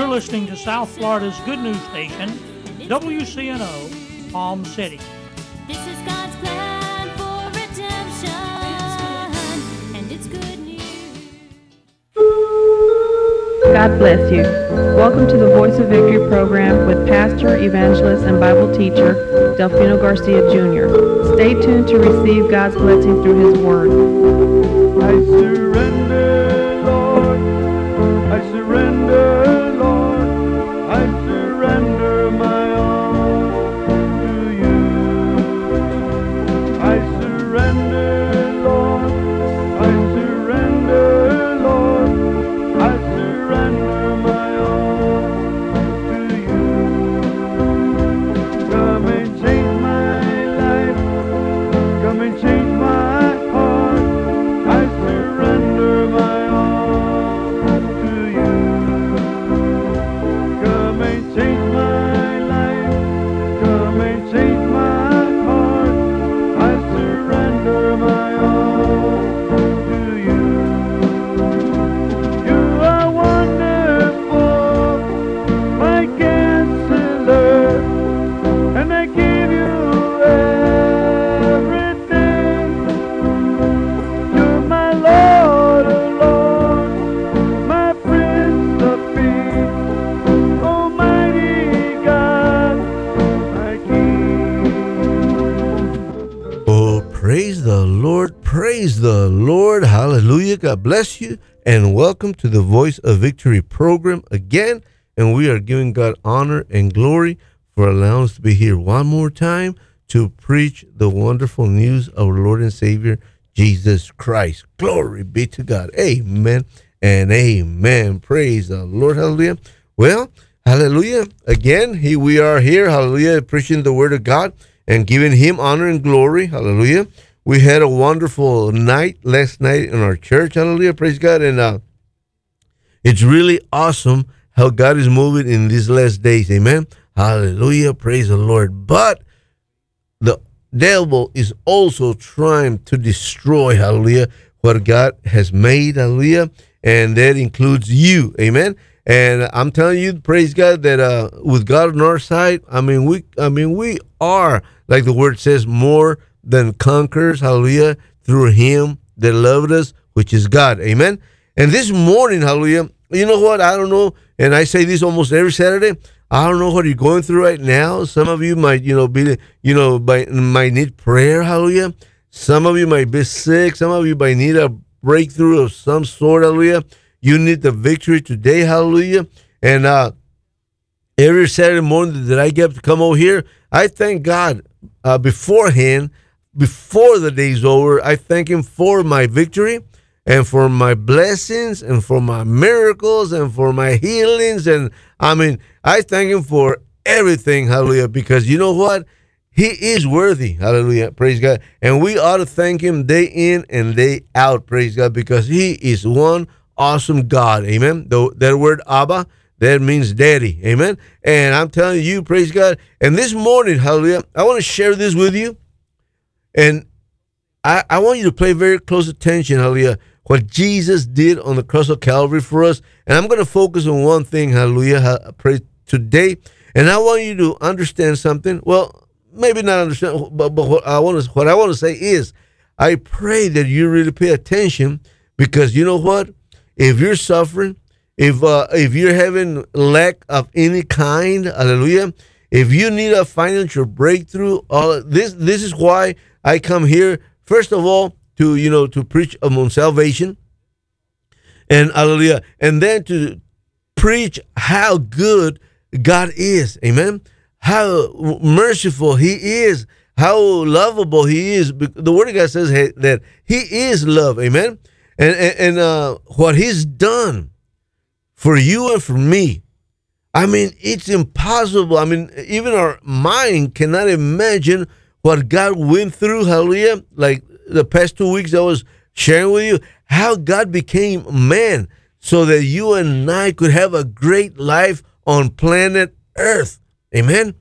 You're listening to South Florida's good news station, WCNO, Palm City. This is God's plan for redemption, and it's good news. God bless you. Welcome to the Voice of Victory program with pastor, evangelist, and Bible teacher Delfino Garcia Jr. Stay tuned to receive God's blessing through His Word. Voice Victory program again. And we are giving God honor and glory for allowing us to be here one more time to preach the wonderful news of our Lord and Savior, Jesus Christ. Glory be to God. Amen and amen. Praise the Lord. Hallelujah. Well, hallelujah. Again, here we are here. Hallelujah. Preaching the word of God and giving him honor and glory. Hallelujah. We had a wonderful night last night in our church. Hallelujah. Praise God. And uh, it's really awesome how God is moving in these last days. Amen. Hallelujah. Praise the Lord. But the devil is also trying to destroy, hallelujah, what God has made, hallelujah, and that includes you, amen. And I'm telling you, praise God, that uh, with God on our side, I mean, we, I mean, we are like the word says, more than conquerors, hallelujah, through Him that loved us, which is God, amen. And this morning, hallelujah, you know what? I don't know, and I say this almost every Saturday. I don't know what you're going through right now. Some of you might, you know, be, you know, by, might need prayer. Hallelujah. Some of you might be sick. Some of you might need a breakthrough of some sort. Hallelujah. You need the victory today. Hallelujah. And uh, every Saturday morning that I get to come over here, I thank God uh, beforehand, before the day's over. I thank Him for my victory and for my blessings and for my miracles and for my healings. And I mean, I thank Him for everything. Hallelujah. Because you know what? He is worthy. Hallelujah. Praise God. And we ought to thank Him day in and day out. Praise God. Because He is one awesome God. Amen. The, that word Abba, that means daddy. Amen. And I'm telling you, praise God. And this morning, hallelujah, I want to share this with you. And I, I want you to pay very close attention, hallelujah, what Jesus did on the cross of Calvary for us. And I'm going to focus on one thing, hallelujah, ha- pray today. And I want you to understand something. Well, maybe not understand, but, but what I want to what I want to say is, I pray that you really pay attention because you know what? If you're suffering, if uh, if you're having lack of any kind, hallelujah. If you need a financial breakthrough, all this this is why I come here. First of all, to you know to preach among salvation, and hallelujah, and then to preach how good God is, amen. How merciful He is, how lovable He is. The Word of God says that He is love, amen. And and, and uh, what He's done for you and for me. I mean, it's impossible. I mean, even our mind cannot imagine what God went through. Hallelujah. Like the past two weeks I was sharing with you how God became man so that you and I could have a great life on planet Earth. Amen.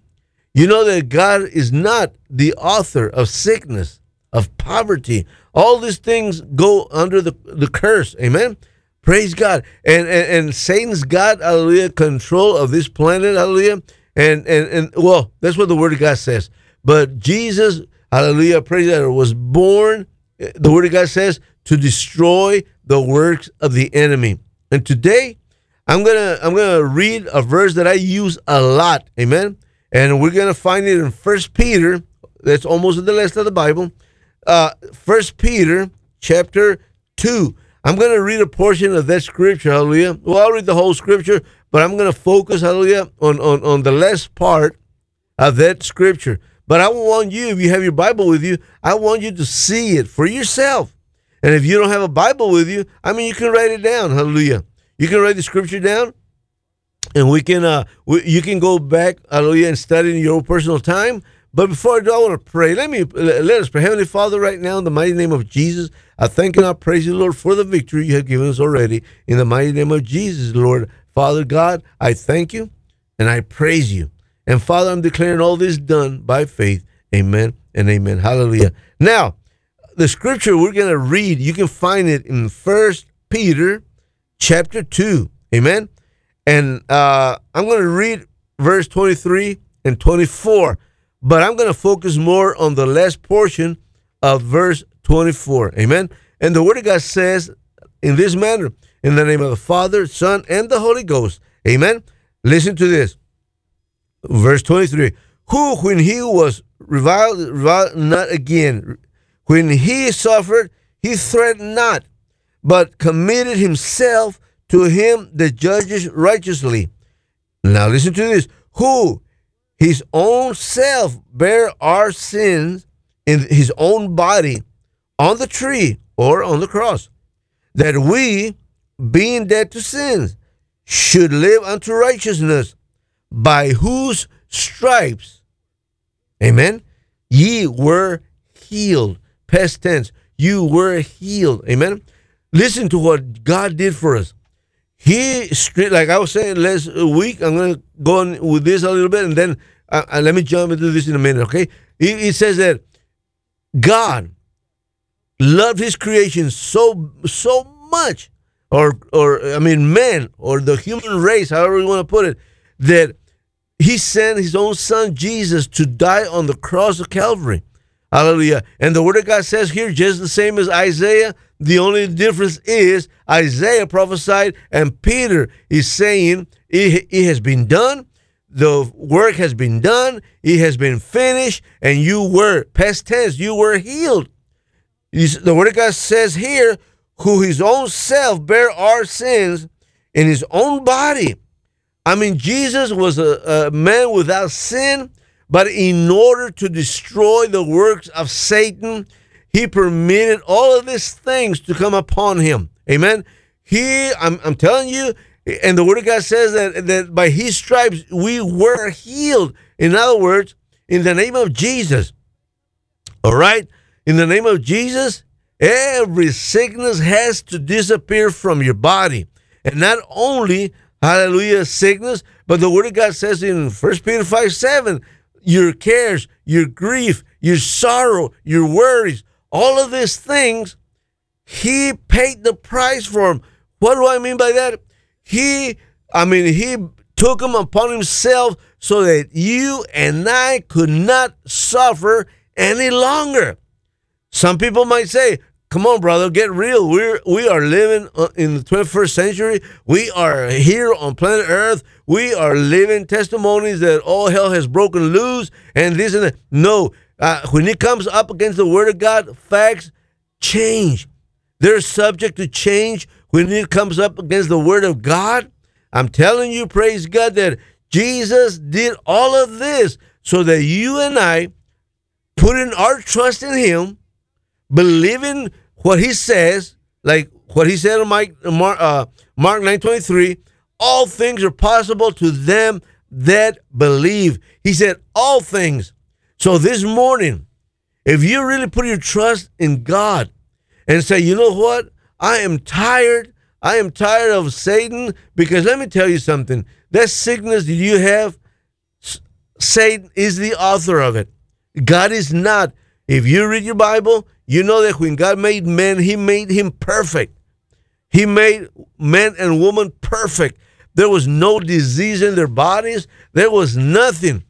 You know that God is not the author of sickness, of poverty. All these things go under the, the curse. Amen. Praise God. And, and and Satan's got hallelujah control of this planet, hallelujah. And and and well, that's what the word of God says. But Jesus, hallelujah, praise God, was born, the word of God says, to destroy the works of the enemy. And today, I'm gonna I'm gonna read a verse that I use a lot. Amen. And we're gonna find it in First Peter. That's almost the last of the Bible. Uh First Peter chapter two. I'm gonna read a portion of that scripture, hallelujah. Well, I'll read the whole scripture, but I'm gonna focus, hallelujah, on, on, on the last part of that scripture. But I want you, if you have your Bible with you, I want you to see it for yourself. And if you don't have a Bible with you, I mean, you can write it down. Hallelujah. You can write the scripture down, and we can uh, we, you can go back, hallelujah, and study in your own personal time. But before I do, I want to pray. Let me let us pray. Heavenly Father, right now, in the mighty name of Jesus, I thank you and I praise you, Lord, for the victory you have given us already. In the mighty name of Jesus, Lord, Father God, I thank you and I praise you. And Father, I'm declaring all this done by faith. Amen and amen. Hallelujah. Now, the scripture we're going to read, you can find it in First Peter chapter 2. Amen. And uh, I'm going to read verse 23 and 24, but I'm going to focus more on the last portion of verse 24. Amen. And the word of God says in this manner, in the name of the Father, Son, and the Holy Ghost. Amen. Listen to this. Verse 23 Who, when he was reviled, reviled not again, when he suffered, he threatened not, but committed himself to him that judges righteously. Now listen to this. Who his own self bare our sins in his own body on the tree or on the cross, that we, being dead to sins, should live unto righteousness, by whose stripes, amen, ye were healed. Past tense, you were healed. Amen. Listen to what God did for us. He like I was saying last week. I'm going to go on with this a little bit, and then uh, uh, let me jump into this in a minute. Okay. It, it says that God loved His creation so so much, or or I mean, man, or the human race, however you want to put it, that He sent His own Son Jesus to die on the cross of Calvary. Hallelujah. And the word of God says here, just the same as Isaiah, the only difference is Isaiah prophesied and Peter is saying it, it has been done. The work has been done. It has been finished. And you were, past tense, you were healed. The word of God says here, who his own self bare our sins in his own body. I mean, Jesus was a, a man without sin, but in order to destroy the works of Satan, he permitted all of these things to come upon him. Amen. He, I'm, I'm telling you, and the word of God says that, that by his stripes we were healed. In other words, in the name of Jesus. All right? In the name of Jesus, every sickness has to disappear from your body. And not only, hallelujah, sickness, but the word of God says in 1 Peter 5 7, your cares, your grief, your sorrow, your worries, all of these things, he paid the price for them. What do I mean by that? He, I mean, he took them upon himself so that you and I could not suffer any longer. Some people might say, "Come on, brother, get real. We're we are living uh, in the 21st century. We are here on planet Earth. We are living testimonies that all hell has broken loose and this and that." No, uh, when it comes up against the Word of God, facts change. They're subject to change when it comes up against the Word of God. I'm telling you, praise God, that Jesus did all of this so that you and I put in our trust in Him believing what he says, like what he said in Mike, Mark, uh, Mark 9:23, all things are possible to them that believe. He said all things. So this morning, if you really put your trust in God and say, you know what? I am tired. I am tired of Satan because let me tell you something. That sickness that you have, Satan is the author of it. God is not. If you read your Bible, you know that when God made man, he made him perfect. He made men and women perfect. There was no disease in their bodies. There was nothing.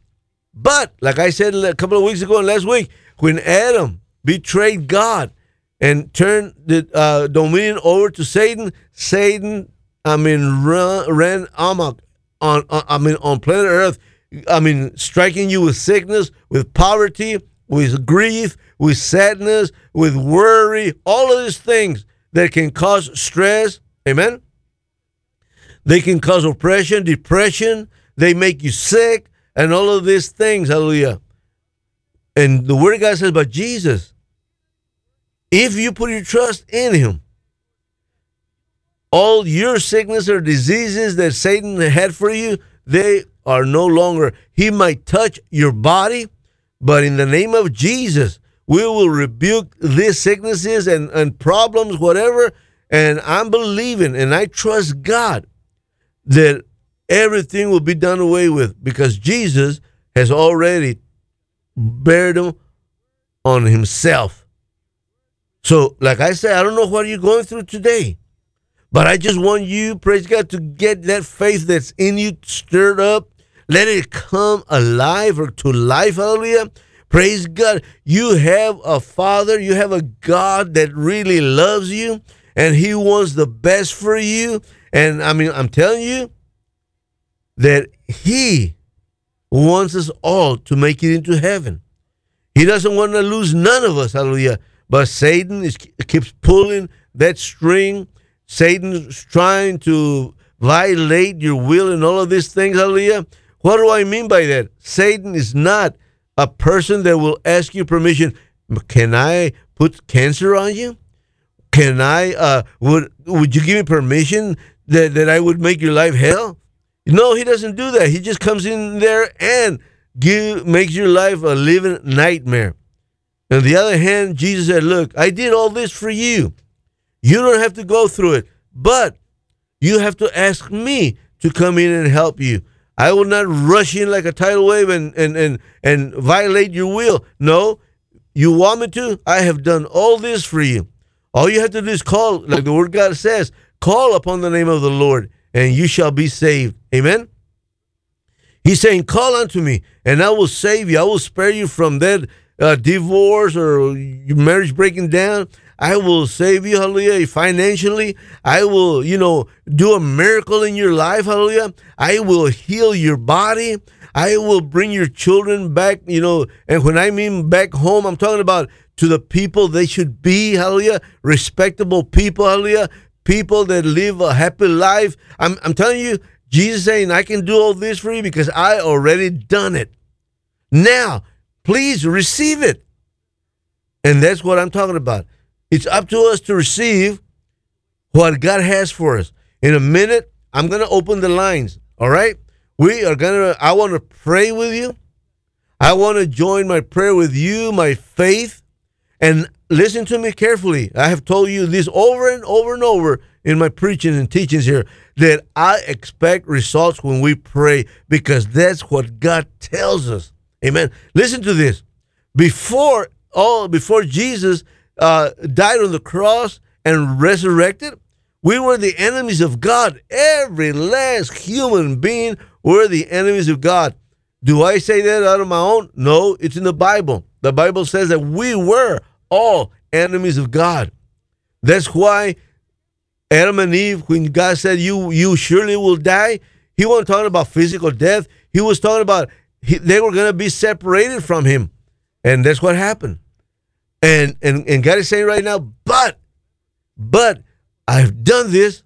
But like I said a couple of weeks ago and last week, when Adam betrayed God and turned the uh, dominion over to Satan, Satan, I mean, run, ran amok on, on, I mean, on planet Earth. I mean, striking you with sickness, with poverty, with grief, with sadness, with worry, all of these things that can cause stress. Amen. They can cause oppression, depression. They make you sick, and all of these things. Hallelujah. And the Word of God says about Jesus if you put your trust in Him, all your sickness or diseases that Satan had for you, they are no longer. He might touch your body, but in the name of Jesus, we will rebuke these sicknesses and, and problems, whatever. And I'm believing and I trust God that everything will be done away with because Jesus has already bared them on himself. So, like I said, I don't know what you're going through today, but I just want you, praise God, to get that faith that's in you stirred up. Let it come alive or to life, hallelujah. Praise God. You have a Father, you have a God that really loves you, and He wants the best for you. And I mean, I'm telling you that He wants us all to make it into heaven. He doesn't want to lose none of us, hallelujah. But Satan is, keeps pulling that string. Satan's trying to violate your will and all of these things, hallelujah. What do I mean by that? Satan is not a person that will ask you permission. Can I put cancer on you? Can I, uh, would, would you give me permission that, that I would make your life hell? No, he doesn't do that. He just comes in there and give, makes your life a living nightmare. On the other hand, Jesus said, Look, I did all this for you. You don't have to go through it, but you have to ask me to come in and help you. I will not rush in like a tidal wave and, and, and, and violate your will. No, you want me to? I have done all this for you. All you have to do is call, like the word God says, call upon the name of the Lord, and you shall be saved. Amen. He's saying, Call unto me, and I will save you. I will spare you from that uh, divorce or your marriage breaking down. I will save you, hallelujah, financially. I will, you know, do a miracle in your life, hallelujah. I will heal your body. I will bring your children back, you know, and when I mean back home, I'm talking about to the people they should be, hallelujah, respectable people, hallelujah, people that live a happy life. I'm, I'm telling you, Jesus saying, I can do all this for you because I already done it. Now, please receive it. And that's what I'm talking about. It's up to us to receive what God has for us. In a minute, I'm going to open the lines. All right? We are going to, I want to pray with you. I want to join my prayer with you, my faith. And listen to me carefully. I have told you this over and over and over in my preaching and teachings here that I expect results when we pray because that's what God tells us. Amen. Listen to this. Before all, before Jesus uh, died on the cross and resurrected, we were the enemies of God. Every last human being were the enemies of God. Do I say that out of my own? No, it's in the Bible. The Bible says that we were all enemies of God. That's why Adam and Eve, when God said, "You, you surely will die," He wasn't talking about physical death. He was talking about he, they were going to be separated from him. And that's what happened. And, and, and God is saying right now, but, but I've done this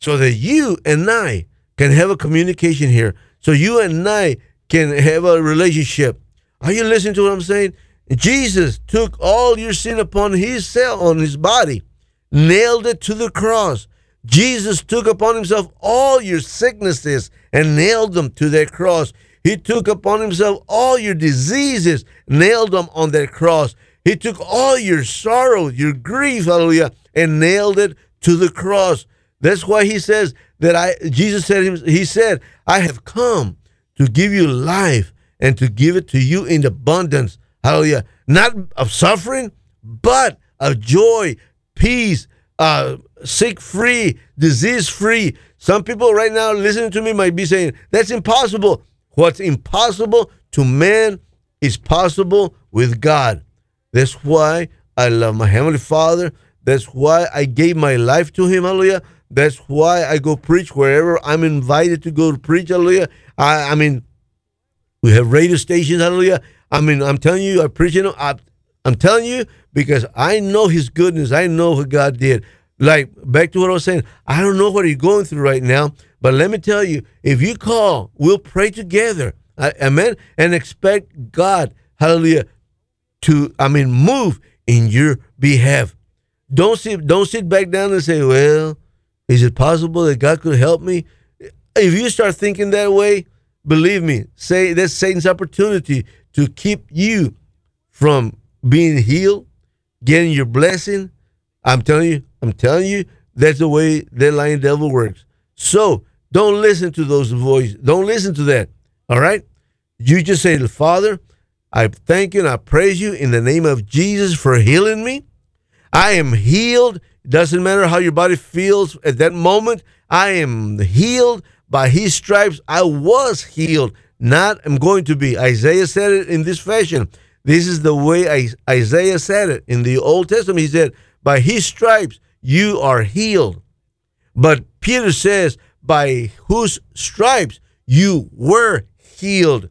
so that you and I can have a communication here. So you and I can have a relationship. Are you listening to what I'm saying? Jesus took all your sin upon his self, on his body, nailed it to the cross. Jesus took upon himself all your sicknesses and nailed them to that cross. He took upon himself all your diseases, nailed them on that cross. He took all your sorrow, your grief, hallelujah, and nailed it to the cross. That's why he says that I Jesus said he said, I have come to give you life and to give it to you in abundance. Hallelujah. Not of suffering, but of joy, peace, uh, sick free, disease free. Some people right now listening to me might be saying, that's impossible. What's impossible to man is possible with God. That's why I love my Heavenly Father. That's why I gave my life to Him. Hallelujah. That's why I go preach wherever I'm invited to go to preach. Hallelujah. I, I mean, we have radio stations. Hallelujah. I mean, I'm telling you, I'm preaching. I, I'm telling you because I know His goodness. I know what God did. Like back to what I was saying, I don't know what you're going through right now, but let me tell you, if you call, we'll pray together. Amen. And expect God, hallelujah, to I mean move in your behalf. Don't sit don't sit back down and say, Well, is it possible that God could help me? If you start thinking that way, believe me, say that's Satan's opportunity to keep you from being healed, getting your blessing. I'm telling you, I'm telling you, that's the way that lying devil works. So don't listen to those voices. Don't listen to that. All right? You just say, the Father, I thank you and I praise you in the name of Jesus for healing me. I am healed. Doesn't matter how your body feels at that moment. I am healed by his stripes. I was healed. Not am going to be. Isaiah said it in this fashion. This is the way Isaiah said it in the Old Testament. He said, By his stripes you are healed. But Peter says, By whose stripes you were healed.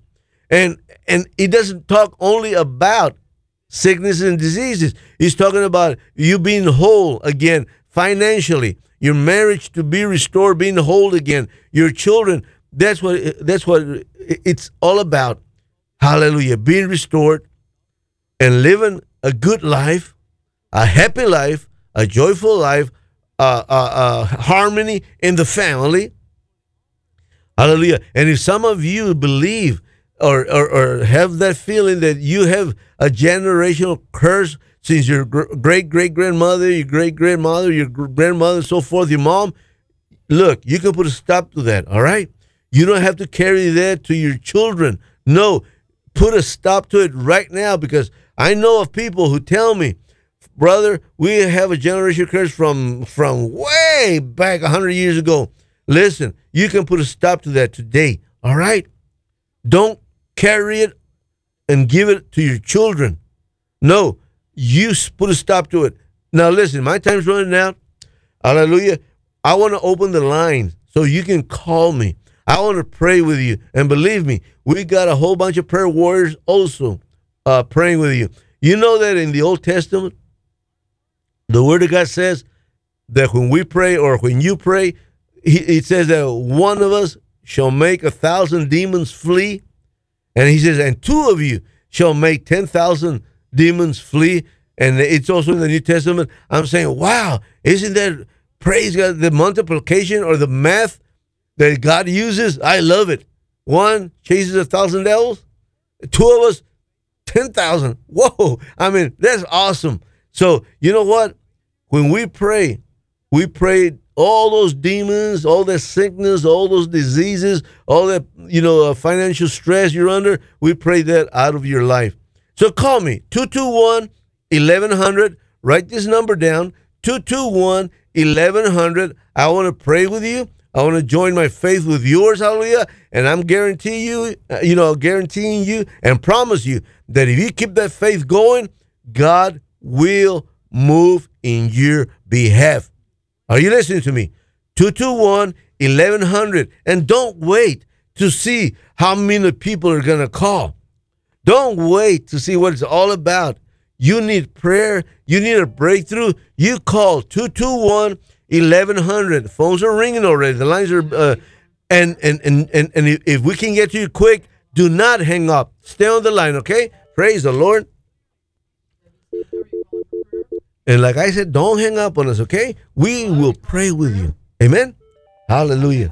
And and it doesn't talk only about sickness and diseases. He's talking about you being whole again financially, your marriage to be restored, being whole again, your children. That's what that's what it's all about. Hallelujah. Being restored and living a good life, a happy life, a joyful life, uh, uh, uh, harmony in the family. Hallelujah. And if some of you believe or, or, or have that feeling that you have a generational curse since your great great grandmother, your great grandmother, your gr- grandmother, so forth, your mom, look, you can put a stop to that, all right? You don't have to carry that to your children. No, put a stop to it right now because I know of people who tell me, brother, we have a generational curse from from way back 100 years ago. Listen, you can put a stop to that today, all right? Don't carry it and give it to your children. No, you put a stop to it. Now, listen, my time's running out. Hallelujah. I want to open the line so you can call me. I want to pray with you. And believe me, we got a whole bunch of prayer warriors also uh, praying with you. You know that in the Old Testament, the Word of God says that when we pray or when you pray, it says that one of us shall make a thousand demons flee. And he says, and two of you shall make 10,000 demons flee. And it's also in the New Testament. I'm saying, wow, isn't that, praise God, the multiplication or the math that God uses? I love it. One chases a thousand devils, two of us, 10,000. Whoa. I mean, that's awesome. So, you know what? When we pray, we pray all those demons, all that sickness, all those diseases, all that, you know, uh, financial stress you're under, we pray that out of your life. So call me 221 1100. Write this number down 221 1100. I want to pray with you. I want to join my faith with yours, hallelujah. And I'm guaranteeing you, uh, you know, guaranteeing you and promise you that if you keep that faith going, God will move in your behalf. Are you listening to me? 221 1100. And don't wait to see how many people are going to call. Don't wait to see what it's all about. You need prayer. You need a breakthrough. You call 221 1100. Phones are ringing already. The lines are, uh, and, and, and, and, and if- if we can get to you quick, do not hang up. Stay on the line, okay? Praise the Lord. And like I said, don't hang up on us, okay? We will pray with you. Amen. Hallelujah.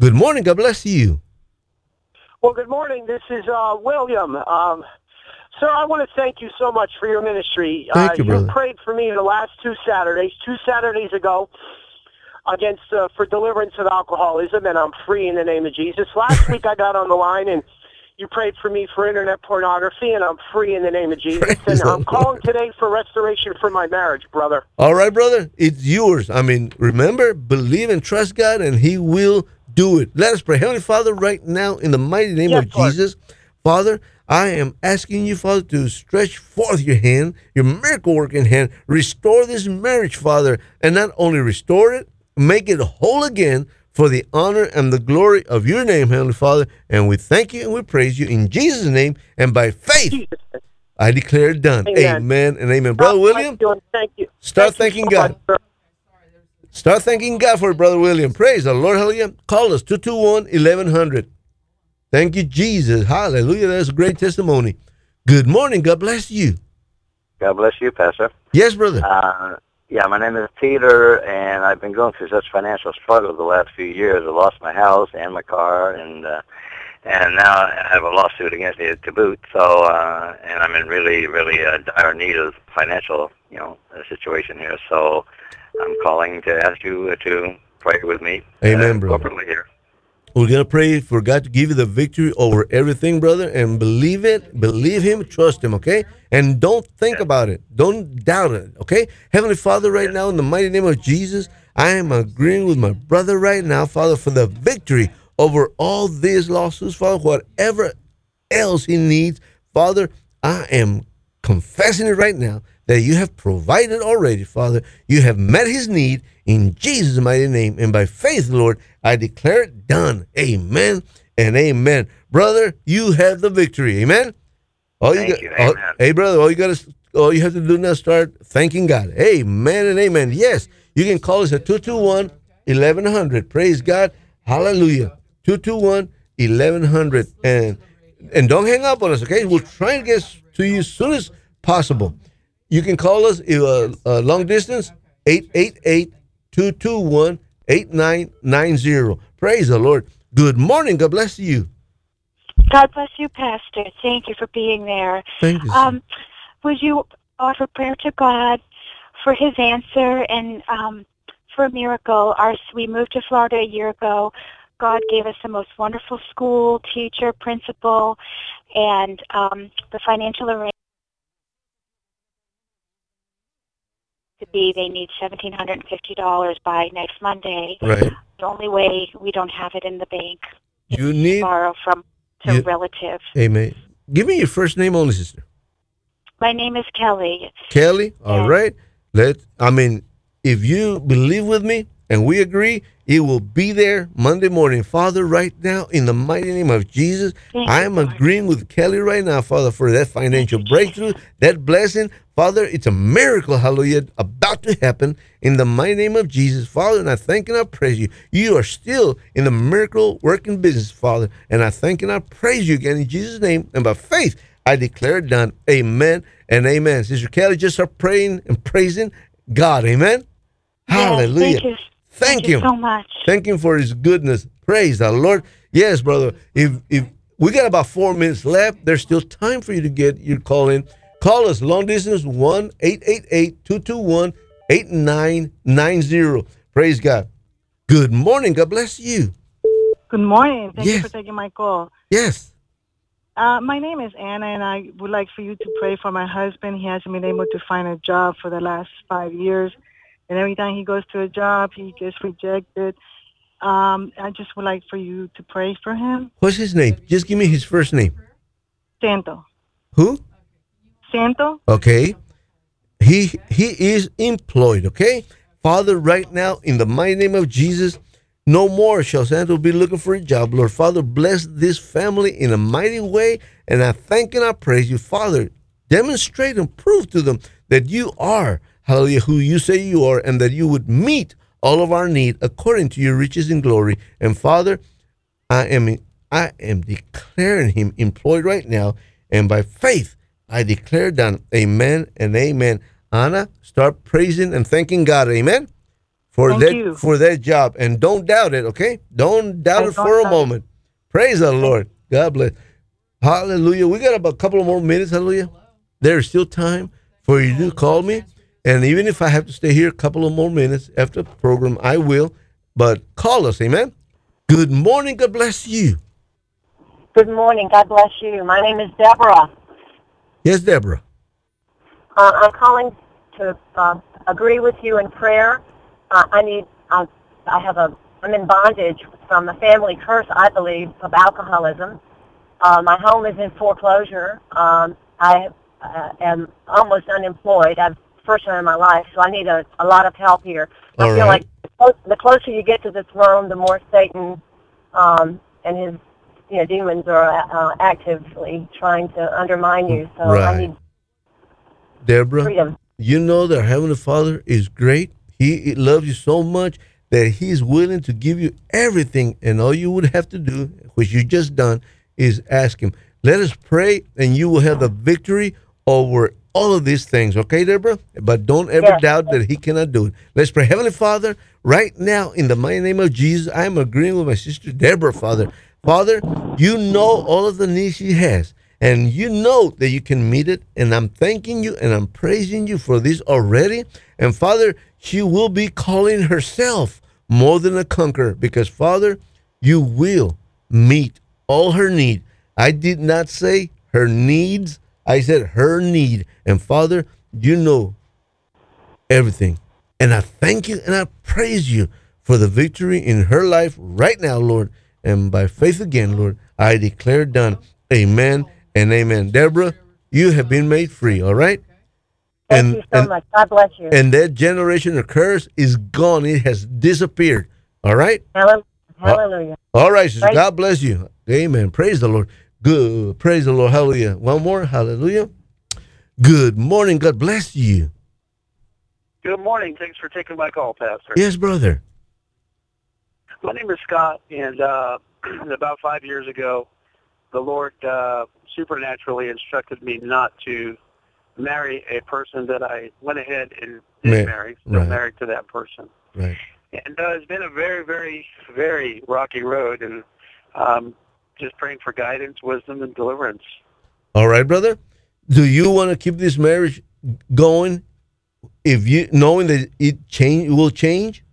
Good morning. God bless you. Well, good morning. This is uh, William. Um, sir, I want to thank you so much for your ministry. Thank uh, you, brother. You prayed for me the last two Saturdays, two Saturdays ago, against uh, for deliverance of alcoholism, and I'm free in the name of Jesus. Last week I got on the line and You prayed for me for internet pornography, and I'm free in the name of Jesus. Praise and I'm calling Lord. today for restoration for my marriage, brother. All right, brother, it's yours. I mean, remember, believe and trust God, and He will do it. Let us pray. Heavenly Father, right now, in the mighty name Yes, of Lord. Jesus, Father, I am asking you, Father, to stretch forth your hand, your miracle working hand, restore this marriage, Father, and not only restore it, make it whole again for the honor and the glory of your name, Heavenly Father. And we thank you and we praise you in Jesus' name and by faith. I declare it done. Amen. Amen and amen. Brother William, bless you, and Thank you. Start Thank you thanking so God. much. Start thanking God for it, Brother William. Praise the Lord. Hallelujah. Call us 221 1100. Thank you, Jesus. Hallelujah. That's a great testimony. Good morning. God bless you. God bless you, Pastor. Yes, brother. Uh, yeah, my name is Peter, and I've been going through such financial struggles the last few years. I lost my house and my car, and uh, and now I have a lawsuit against me to boot. So, uh, and I'm in really, really uh, dire need of financial, you know, uh, situation here. So, I'm calling to ask you uh, to pray with me. Amen, uh, brother. corporately here. We're going to pray for God to give you the victory over everything, brother, and believe it, believe Him, trust Him, okay? And don't think about it, don't doubt it, okay? Heavenly Father, right now, in the mighty name of Jesus, I am agreeing with my brother right now, Father, for the victory over all these lawsuits, Father, whatever else he needs, Father, I am confessing it right now that you have provided already, Father. You have met his need in Jesus' mighty name. And by faith, Lord, I declare it done. Amen and amen. Brother, you have the victory. Amen. All Thank got- you. all- hey, brother, all you got to all you have to do now is start thanking God. Amen and amen. Yes, you can call us at 221 1100. Praise God. Hallelujah. 221 1100. And and don't hang up on us, okay? We'll try and get to you as soon as possible. You can call us uh, uh, long distance 888 221 8990. Praise the Lord. Good morning. God bless you. God bless you, Pastor. Thank you for being there. Thank you. Um, would you offer prayer to God for His answer and um, for a miracle? Our we moved to Florida a year ago. God gave us the most wonderful school, teacher, principal, and um, the financial arrangement be they need seventeen hundred and fifty dollars by next Monday. right. The only way we don't have it in the bank You need, borrow from to You- relatives. amen. Give me your first name only, sister. My name is Kelly. Kelly. All right. Let I mean, if you believe with me and we agree, it will be there Monday morning. Father, right now, in the mighty name of Jesus, Thank I am agreeing with Kelly right now, Father, for that financial breakthrough, that blessing. Father, it's a miracle, hallelujah, about to happen in the mighty name of Jesus, Father. And I thank and I praise you. You are still in the miracle working business, Father. And I thank and I praise you again in Jesus' name. And by faith, I declare it done. Amen and amen. Sister Kelly, just start praying and praising God. Amen. Yes, Hallelujah. Thank you. Thank you so much. Thank him for his goodness. Praise the Lord. Yes, brother. If if we got about four minutes left, there's still time for you to get your call in. Call us long distance 1 888 221 8990. Praise God. Good morning. God bless you. Good morning. Thank you for taking my call. Yes. Uh, my name is Anna, and I would like for you to pray for my husband. He hasn't been able to find a job for the last five years, and every time he goes to a job, he gets rejected. Um, I just would like for you to pray for him. What's his name? Just give me his first name. Santo. Who? Santo? Okay. He he is employed, okay? Father, right now, in the mighty name of Jesus, no more shall Santo be looking for a job. Lord Father, bless this family in a mighty way. And I thank and I praise you, Father. Demonstrate and prove to them that you are, hallelujah, who you say you are, and that you would meet all of our need according to your riches and glory. And Father, I am I am declaring him employed right now, and by faith I declare done. Amen and amen. Anna, start praising and thanking God. Amen. For Thank that you. for that job. And don't doubt it, okay? Don't doubt I it don't for a doubt it. moment. Praise the Lord. God bless. Hallelujah. We got about a couple of more minutes. Hallelujah. There's still time for you to call me. And even if I have to stay here a couple of more minutes after the program, I will. But call us. Amen. Good morning. God bless you. Good morning. God bless you. My name is Deborah. Yes, Deborah. Uh, I'm calling to uh, agree with you in prayer. Uh, I need. Uh, I have a. I'm in bondage from a family curse, I believe, of alcoholism. Uh, my home is in foreclosure. Um, I uh, am almost unemployed. I've first time in my life, so I need a, a lot of help here. I feel right. like the clo- the closer you get to the throne, the more Satan um, and his you know demons are uh, actively trying to undermine you. So Right. I need Deborah, freedom. you know that Heavenly Father is great. He he loves you so much that He's willing to give you everything. And all you would have to do, which you just done, is ask Him. Let us pray, and you will have the victory over all of these things. Okay, Deborah? But don't ever Yes. doubt that He cannot do it. Let's pray. Heavenly Father, right now, in the mighty name of Jesus, I am agreeing with my sister Deborah, Father. Father, you know all of the needs she has and you know that you can meet it. And I'm thanking you and I'm praising you for this already. And Father, she will be calling herself more than a conqueror because, Father, you will meet all her need. I did not say her needs, I said her need. And Father, you know everything. And I thank you and I praise you for the victory in her life right now, Lord. And by faith again, Lord, I declare done. Amen and amen. Deborah, you have been made free, all right? Thank and, you so and, much. God bless you. and that generation of curse is gone. It has disappeared. All right? Hallel- uh, Hallelujah. All right, sister. God bless you. Amen. Praise the Lord. Good. Praise the Lord. Hallelujah. One more. Hallelujah. Good morning. God bless you. Good morning. Thanks for taking my call, Pastor. Yes, brother. My name is Scott, and uh, about five years ago, the Lord uh, supernaturally instructed me not to marry a person that I went ahead and did Ma- marry, still right. married to that person. Right. And uh, it's been a very, very, very rocky road, and um, just praying for guidance, wisdom, and deliverance. All right, brother. Do you want to keep this marriage going if you knowing that it change will change?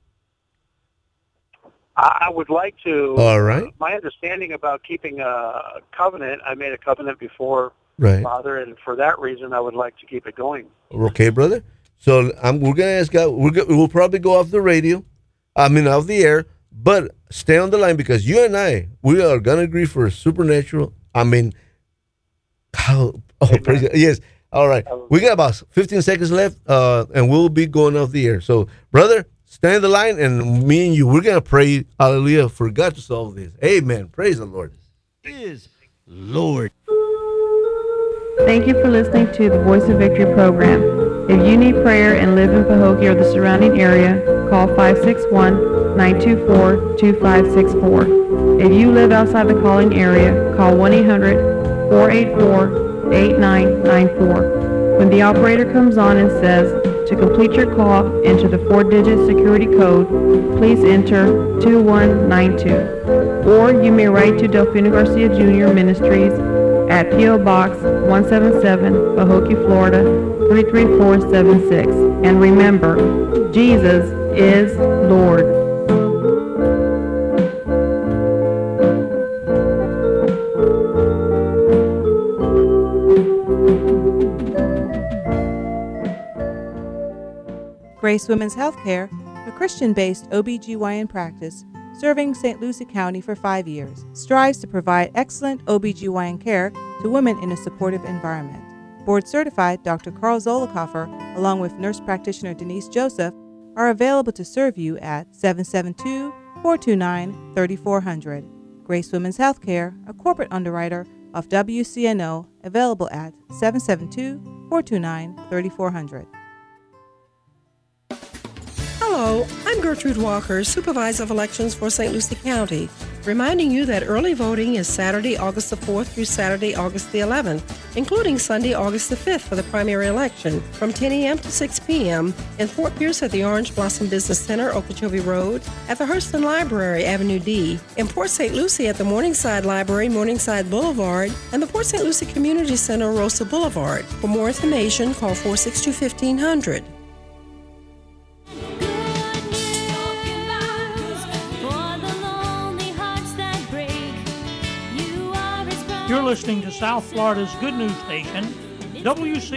I would like to. All right. Uh, my understanding about keeping a covenant, I made a covenant before Right. Father, and for that reason, I would like to keep it going. Okay, brother. So I'm, we're gonna ask God. We're we'll probably go off the radio. I mean, off the air. But stay on the line because you and I, we are gonna agree for a supernatural. I mean, how? Oh, praise God. yes. All right. We got about 15 seconds left, uh, and we'll be going off the air. So, brother, stay on the line, and me and you, we're gonna pray, Hallelujah, for God to solve this. Amen. Praise the Lord. Is Lord. Thank you for listening to the Voice of Victory program. If you need prayer and live in Pahokee or the surrounding area, call 561-924-2564. If you live outside the calling area, call 1-800-484-8994. When the operator comes on and says, to complete your call, enter the four-digit security code, please enter 2192. Or you may write to Delfino Garcia Jr. Ministries at P.O. Box 177, Pahokee, Florida 33476. And remember, Jesus is Lord. Grace Women's Healthcare, a Christian-based OBGYN practice serving St. Lucie County for five years, strives to provide excellent OBGYN care to women in a supportive environment. Board certified Dr. Carl Zollikoffer, along with nurse practitioner Denise Joseph, are available to serve you at 772 429 3400. Grace Women's Healthcare, a corporate underwriter of WCNO, available at 772 429 3400. Hello, I'm Gertrude Walker, Supervisor of Elections for St. Lucie County, reminding you that early voting is Saturday, August the 4th through Saturday, August the 11th, including Sunday, August the 5th for the primary election from 10 a.m. to 6 p.m. in Fort Pierce at the Orange Blossom Business Center, Okeechobee Road, at the Hurston Library, Avenue D, in Port St. Lucie at the Morningside Library, Morningside Boulevard, and the Port St. Lucie Community Center, Airoso Boulevard. For more information, call 462 1500. His listening to South Florida's good news station, WC.